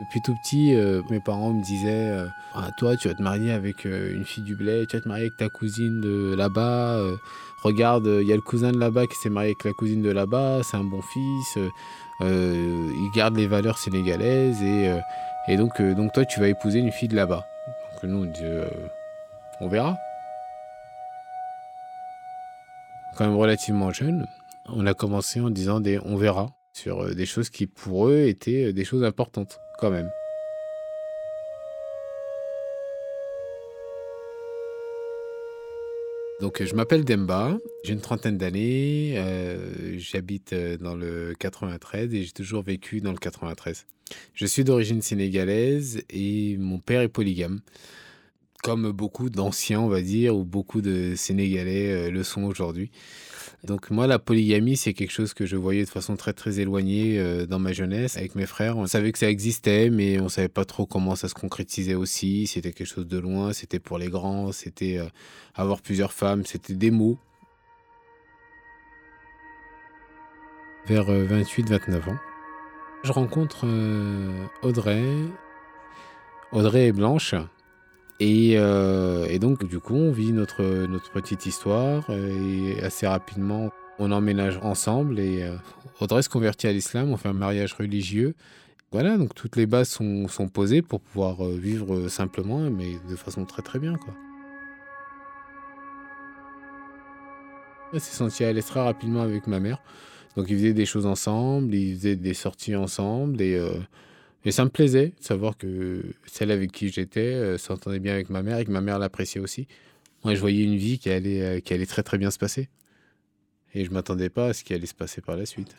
Depuis tout petit, euh, mes parents me disaient euh, ah, Toi, tu vas te marier avec euh, une fille du bled, tu vas te marier avec ta cousine de là-bas. regarde, il y a le cousin de là-bas qui s'est marié avec la cousine de là-bas, c'est un bon fils. il garde les valeurs sénégalaises et, donc, donc, toi, tu vas épouser une fille de là-bas. Donc, nous, on dit On verra. Quand même relativement jeune, on a commencé en disant On verra sur des choses qui pour eux étaient des choses importantes quand même. Donc je m'appelle Demba, j'ai une trentaine d'années, euh, j'habite euh, dans le 93 et j'ai toujours vécu dans le 93. Je suis d'origine sénégalaise et mon père est polygame. Comme beaucoup d'anciens, on va dire, ou beaucoup de Sénégalais euh, le sont aujourd'hui. Donc moi, la polygamie, c'est quelque chose que je voyais de façon très très éloignée euh, dans ma jeunesse avec mes frères. On savait que ça existait, mais on savait pas trop comment ça se concrétisait aussi. C'était quelque chose de loin, c'était pour les grands, c'était euh, avoir plusieurs femmes, c'était des mots. Vers 28-29 euh, ans, je rencontre Audrey. Audrey est blanche. Euh, et, donc, du coup, on vit notre, notre petite histoire euh, et assez rapidement, on emménage ensemble et euh, Audrey se convertit à l'islam, on fait un mariage religieux. Voilà, donc toutes les bases sont, posées pour pouvoir vivre simplement, mais de façon très très bien. Quoi. Elle s'est senti à très rapidement avec ma mère. Donc ils faisaient des choses ensemble, ils faisaient des sorties ensemble et et ça me plaisait de savoir que celle avec qui j'étais euh, s'entendait bien avec ma mère et que ma mère l'appréciait aussi. Moi, je voyais une vie qui allait, euh, qui allait très très bien se passer. Et je ne m'attendais pas à ce qui allait se passer par la suite.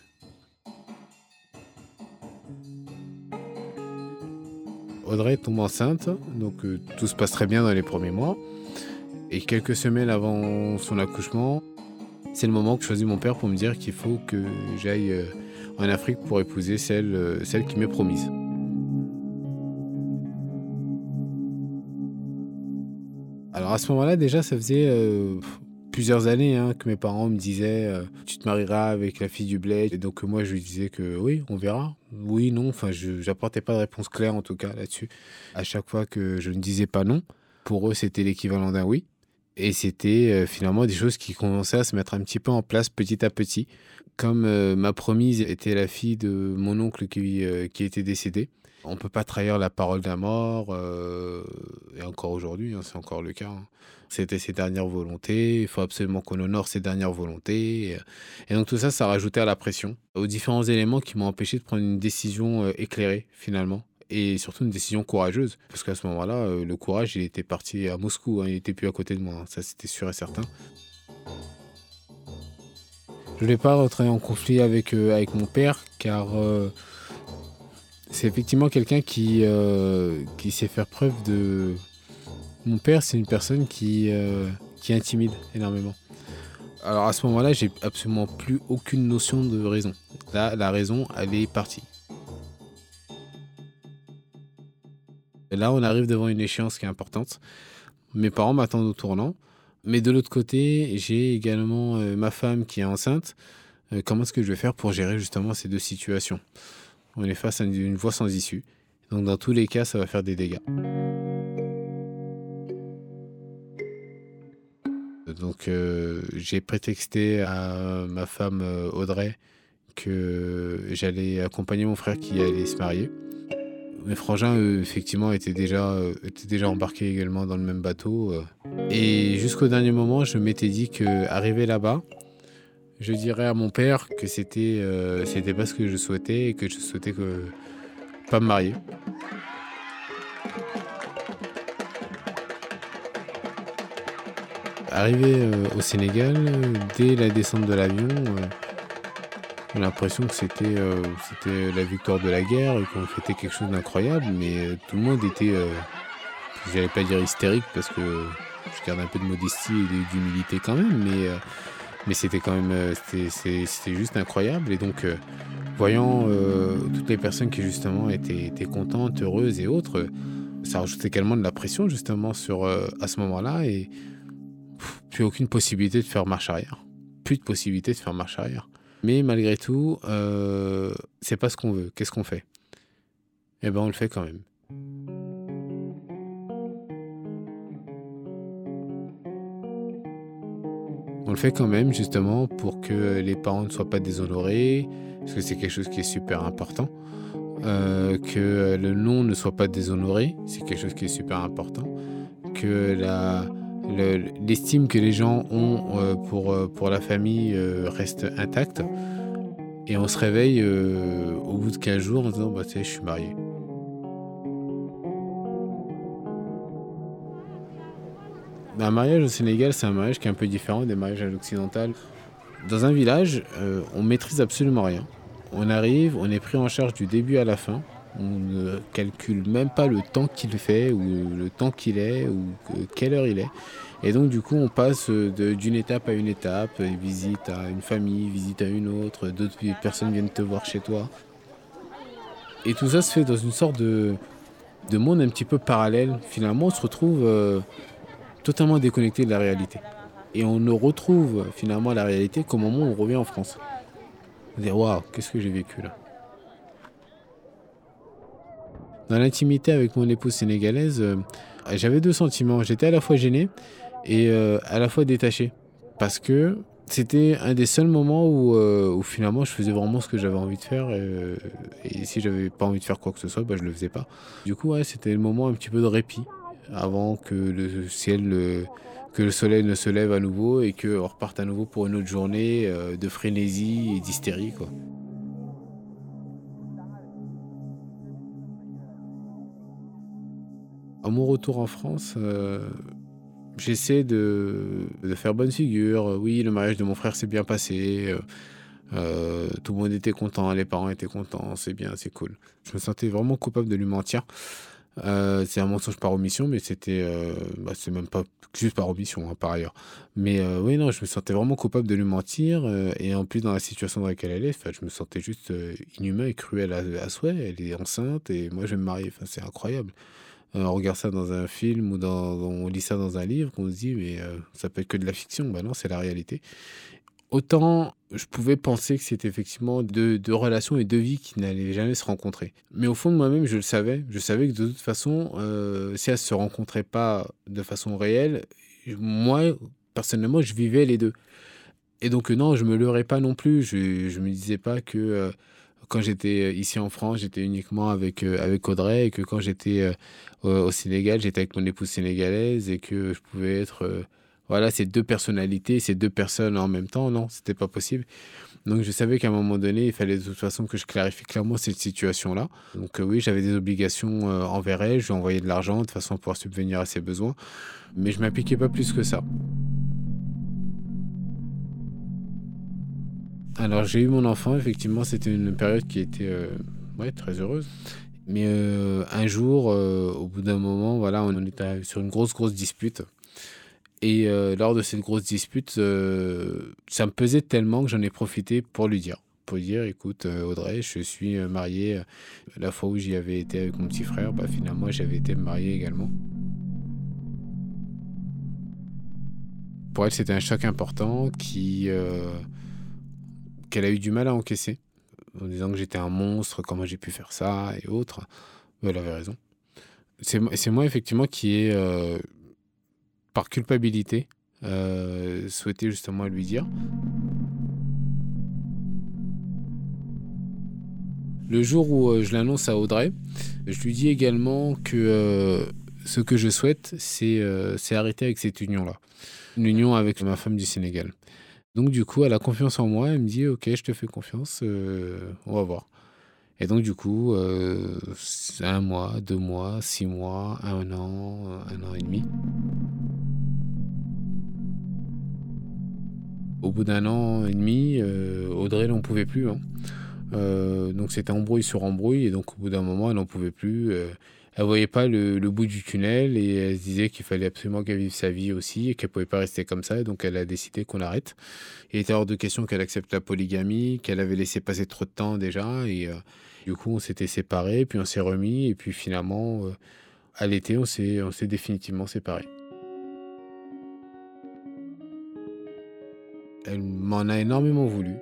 Audrey tombe enceinte, donc euh, tout se passe très bien dans les premiers mois. Et quelques semaines avant son accouchement, c'est le moment que choisit mon père pour me dire qu'il faut que j'aille en Afrique pour épouser celle, celle qui m'est promise. À ce moment-là, déjà, ça faisait euh, plusieurs années hein, que mes parents me disaient euh, Tu te marieras avec la fille du bled. Et donc, moi, je lui disais que oui, on verra. Oui, non. Enfin, je n'apportais pas de réponse claire, en tout cas, là-dessus. À chaque fois que je ne disais pas non, pour eux, c'était l'équivalent d'un oui. Et c'était euh, finalement des choses qui commençaient à se mettre un petit peu en place petit à petit. Comme ma promise était la fille de mon oncle qui, qui était décédé, on ne peut pas trahir la parole d'un mort, euh, et encore aujourd'hui, hein, c'est encore le cas. Hein. C'était ses dernières volontés, il faut absolument qu'on honore ses dernières volontés. Et, donc tout ça, ça rajoutait à la pression, aux différents éléments qui m'ont empêché de prendre une décision euh, éclairée finalement, et surtout une décision courageuse. Parce qu'à ce moment-là, euh, le courage, il était parti à Moscou, hein, il n'était plus à côté de moi, ça c'était sûr et certain. Je ne voulais pas rentrer en conflit avec, avec mon père, car c'est effectivement quelqu'un qui, euh, qui sait faire preuve de. Mon père, c'est une personne qui, euh, qui intimide énormément. Alors à ce moment-là, j'ai absolument plus aucune notion de raison. Là, la raison, elle est partie. Là, on arrive devant une échéance qui est importante. Mes parents m'attendent au tournant. Mais de l'autre côté, j'ai également euh, ma femme qui est enceinte. comment est-ce que je vais faire pour gérer justement ces deux situations? On est face à une, voie sans issue. Donc dans tous les cas, ça va faire des dégâts. Donc euh, j'ai prétexté à ma femme euh, Audrey que j'allais accompagner mon frère qui allait se marier. Mes frangins, effectivement, étaient déjà, étaient déjà embarqués également dans le même bateau. Euh. Et jusqu'au dernier moment, je m'étais dit qu'arriver là-bas, je dirais à mon père que c'était euh, c'était pas ce que je souhaitais et que je souhaitais que pas me marier. Arrivé euh, au Sénégal, dès la descente de l'avion, euh, j'ai l'impression que c'était c'était la victoire de la guerre et qu'on fêtait quelque chose d'incroyable, mais tout le monde était, j'allais pas dire hystérique parce que je garde un peu de modestie et d'humilité quand même, mais mais c'était quand même euh, c'était juste incroyable. Et donc euh, voyant euh, toutes les personnes qui justement étaient, contentes heureuses et autres ça rajoutait également de la pression justement sur à ce moment-là. Et plus aucune possibilité de faire marche arrière. Plus de possibilité de faire marche arrière. Mais malgré tout c'est pas ce qu'on veut. Qu'est-ce qu'on fait? Eh ben on le fait quand même. On le fait quand même justement pour que les parents ne soient pas déshonorés, parce que c'est quelque chose qui est super important. Euh, que le nom ne soit pas déshonoré, c'est quelque chose qui est super important. Que l'estime que les gens ont euh, pour, euh, pour la famille reste intacte. Et on se réveille au bout de 15 jours en disant bah, je suis marié. Un mariage au Sénégal, c'est un mariage qui est un peu différent des mariages à l'occidental. Dans un village, euh, on maîtrise absolument rien. On arrive, on est pris en charge du début à la fin. On ne calcule même pas le temps qu'il fait ou le temps qu'il est ou quelle heure il est. Et donc du coup, on passe d'une étape à une étape, visite à une famille, visite à une autre, d'autres personnes viennent te voir chez toi. Et tout ça se fait dans une sorte de, de monde un petit peu parallèle. Finalement, on se retrouve euh, totalement déconnecté de la réalité. Et on ne retrouve finalement la réalité qu'au moment où on revient en France. On dit waouh, qu'est-ce que j'ai vécu là? Dans l'intimité avec mon épouse sénégalaise, euh, j'avais deux sentiments. J'étais à la fois gêné et euh, à la fois détaché. Parce que c'était un des seuls moments où, euh, finalement je faisais vraiment ce que j'avais envie de faire. et si j'avais pas envie de faire quoi que ce soit, bah, je le faisais pas. Du coup, ouais, c'était le moment un petit peu de répit avant que le ciel, euh, que le soleil ne se lève à nouveau et qu'on reparte à nouveau pour une autre journée euh, de frénésie et d'hystérie. À mon retour en France, euh, j'essaie de, faire bonne figure. Oui, le mariage de mon frère s'est bien passé. tout le monde était content, les parents étaient contents, c'est bien, c'est cool. Je me sentais vraiment coupable de lui mentir. Euh, c'est un mensonge par omission, mais c'était. Euh, bah, c'est même pas juste par omission, hein, par ailleurs. Mais euh, oui, non, je me sentais vraiment coupable de lui mentir. et en plus, dans la situation dans laquelle elle est, je me sentais juste inhumain et cruel à, souhait. Elle est enceinte et moi, je vais me marier. C'est incroyable. on regarde ça dans un film ou dans, on lit ça dans un livre, qu'on se dit, mais ça peut être que de la fiction. Ben non, c'est la réalité. Autant je pouvais penser que c'était effectivement deux, relations et deux vies qui n'allaient jamais se rencontrer. Mais au fond de moi-même, je le savais. Je savais que de toute façon, euh, si elles ne se rencontraient pas de façon réelle, moi, personnellement, je vivais les deux. Et donc, non, je me leurrais pas non plus. Je ne me disais pas que euh, quand j'étais ici en France, j'étais uniquement avec, euh, avec Audrey et que quand j'étais au Sénégal, j'étais avec mon épouse sénégalaise et que je pouvais être voilà, ces deux personnalités, ces deux personnes en même temps. Non, c'était pas possible. Donc je savais qu'à un moment donné, il fallait de toute façon que je clarifie clairement cette situation-là. Donc euh, oui, j'avais des obligations euh, envers elle, je lui envoyais de l'argent de façon à pouvoir subvenir à ses besoins, mais je m'impliquais pas plus que ça. Alors j'ai eu mon enfant, effectivement, c'était une période qui était euh, ouais, très heureuse. Mais un jour, au bout d'un moment, voilà, on était sur une grosse, grosse dispute. Et euh, lors de cette grosse dispute, euh, ça me pesait tellement que j'en ai profité pour lui dire. Pour lui dire, écoute euh, Audrey, je suis marié. La fois où j'y avais été avec mon petit frère, bah, finalement j'avais été marié également. Pour elle, c'était un choc important qui qu'elle a eu du mal à encaisser, en disant que j'étais un monstre, comment j'ai pu faire ça et autres. Elle avait raison. C'est moi effectivement qui ai par culpabilité, euh, souhaitais justement lui dire. Le jour où euh, je l'annonce à Audrey, je lui dis également que euh, ce que je souhaite, c'est arrêter avec cette union-là. Une union avec ma femme du Sénégal. Donc du coup, elle a confiance en moi, elle me dit, ok, je te fais confiance, on va voir. Et donc du coup, un mois, deux mois, six mois, un an, un an et demi. Au bout d'un an et demi, euh, Audrey n'en pouvait plus. Hein. Euh, donc c'était embrouille sur embrouille, et donc au bout d'un moment, elle n'en pouvait plus. Euh, elle voyait pas le, bout du tunnel et elle se disait qu'il fallait absolument qu'elle vive sa vie aussi et qu'elle pouvait pas rester comme ça. Donc elle a décidé qu'on arrête. Il était hors de question qu'elle accepte la polygamie, qu'elle avait laissé passer trop de temps déjà. Et du coup, on s'était séparés, puis on s'est remis. Et puis finalement, à l'été, on s'est définitivement séparés. Elle m'en a énormément voulu.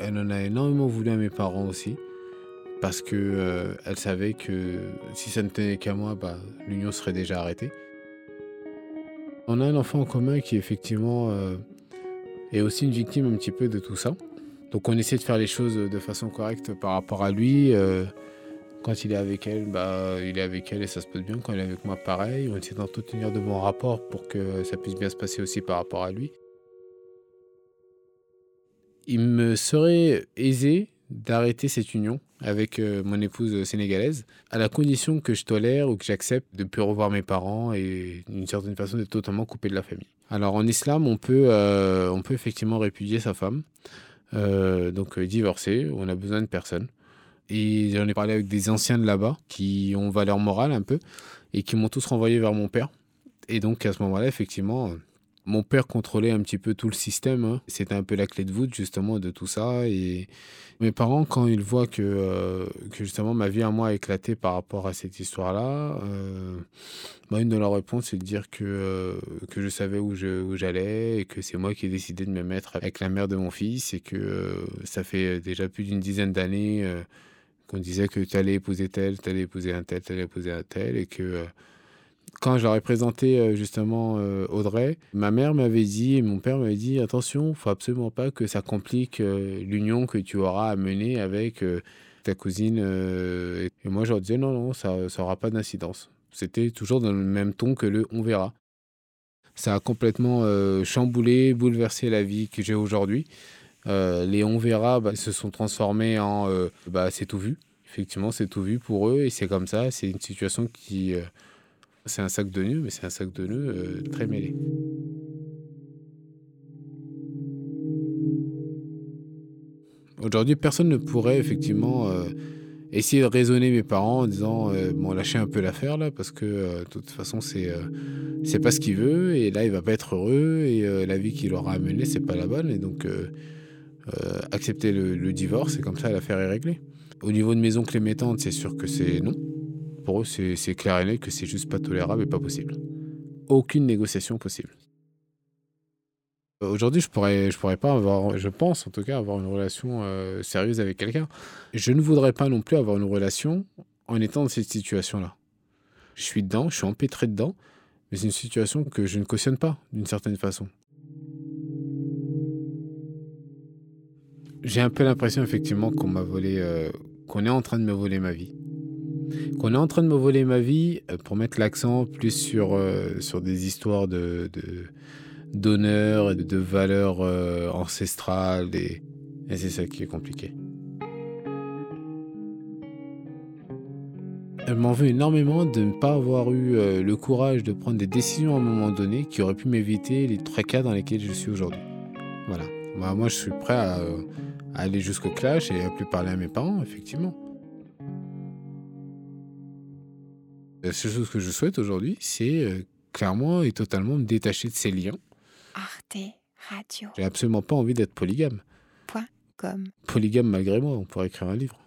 Elle en a énormément voulu à mes parents aussi. parce que euh, elle savait que si ça ne tenait qu'à moi, bah, l'union serait déjà arrêtée. On a un enfant en commun qui effectivement euh, est aussi une victime un petit peu de tout ça. Donc on essaie de faire les choses de façon correcte par rapport à lui. Euh, quand il est avec elle, bah, il est avec elle et ça se passe bien. Quand il est avec moi, pareil. On essaie d'entretenir de bons rapports pour que ça puisse bien se passer aussi par rapport à lui. Il me serait aisé d'arrêter cette union avec euh, mon épouse sénégalaise, à la condition que je tolère ou que j'accepte de ne plus revoir mes parents et d'une certaine façon d'être totalement coupé de la famille. Alors en islam, on peut, euh, on peut effectivement répudier sa femme, euh, donc divorcer, on a besoin de personne. Et j'en ai parlé avec des anciens de là-bas qui ont valeur morale un peu et qui m'ont tous renvoyé vers mon père. Et donc à ce moment-là, effectivement, mon père contrôlait un petit peu tout le système. Hein. C'était un peu la clé de voûte justement de tout ça. Et mes parents, quand ils voient que, euh, que justement ma vie à moi a éclaté par rapport à cette histoire-là, euh, bah, une de leurs réponses, c'est de dire que, euh, que je savais où, où j'allais et que c'est moi qui ai décidé de me mettre avec la mère de mon fils et que ça fait déjà plus d'une dizaine d'années qu'on disait que tu allais épouser tel, tu allais épouser un tel, tu allais épouser un tel et que quand je leur ai présenté euh, justement euh, Audrey, ma mère m'avait dit et mon père m'avait dit attention, faut absolument pas que ça complique euh, l'union que tu auras à mener avec ta cousine. et moi, je leur disais non, non, ça n'aura pas d'incidence. C'était toujours dans le même ton que le on verra. Ça a complètement chamboulé, bouleversé la vie que j'ai aujourd'hui. les on verra bah, se sont transformés en bah, c'est tout vu. Effectivement, c'est tout vu pour eux et c'est comme ça. C'est une situation qui c'est un sac de nœuds, mais c'est un sac de nœuds euh, très mêlé. Aujourd'hui, personne ne pourrait effectivement euh, essayer de raisonner mes parents en disant euh, bon, lâchez un peu l'affaire là, parce que de toute façon, c'est c'est pas ce qu'il veut, et là, il va pas être heureux, et la vie qu'il aura amenée, c'est pas la bonne, et donc accepter le, divorce, et comme ça, l'affaire est réglée. Au niveau de mes oncles et mes c'est sûr que c'est non pour eux, c'est clair et net que c'est juste pas tolérable et pas possible. Aucune négociation possible. Aujourd'hui, je pourrais, je pourrais pas avoir, je pense en tout cas, avoir une relation euh, sérieuse avec quelqu'un. Je ne voudrais pas non plus avoir une relation en étant dans cette situation-là. Je suis dedans, je suis empêtré dedans, mais c'est une situation que je ne cautionne pas d'une certaine façon. J'ai un peu l'impression effectivement qu'on m'a volé, euh, qu'on est en train de me voler ma vie qu'on est en train de me voler ma vie euh, pour mettre l'accent plus sur, euh, sur des histoires de, d'honneur et de, valeurs euh, ancestrales et, c'est ça qui est compliqué. Elle m'en veut énormément de ne pas avoir eu le courage de prendre des décisions à un moment donné qui auraient pu m'éviter les trois cas dans lesquels je suis aujourd'hui. Voilà. Bah, moi, je suis prêt à aller jusqu'au clash et à plus parler à mes parents, effectivement. La seule chose que je souhaite aujourd'hui, c'est euh, clairement et totalement me détacher de ces liens. Arte Radio. J'ai absolument pas envie d'être polygame. Point com. Polygame malgré moi, on pourrait écrire un livre.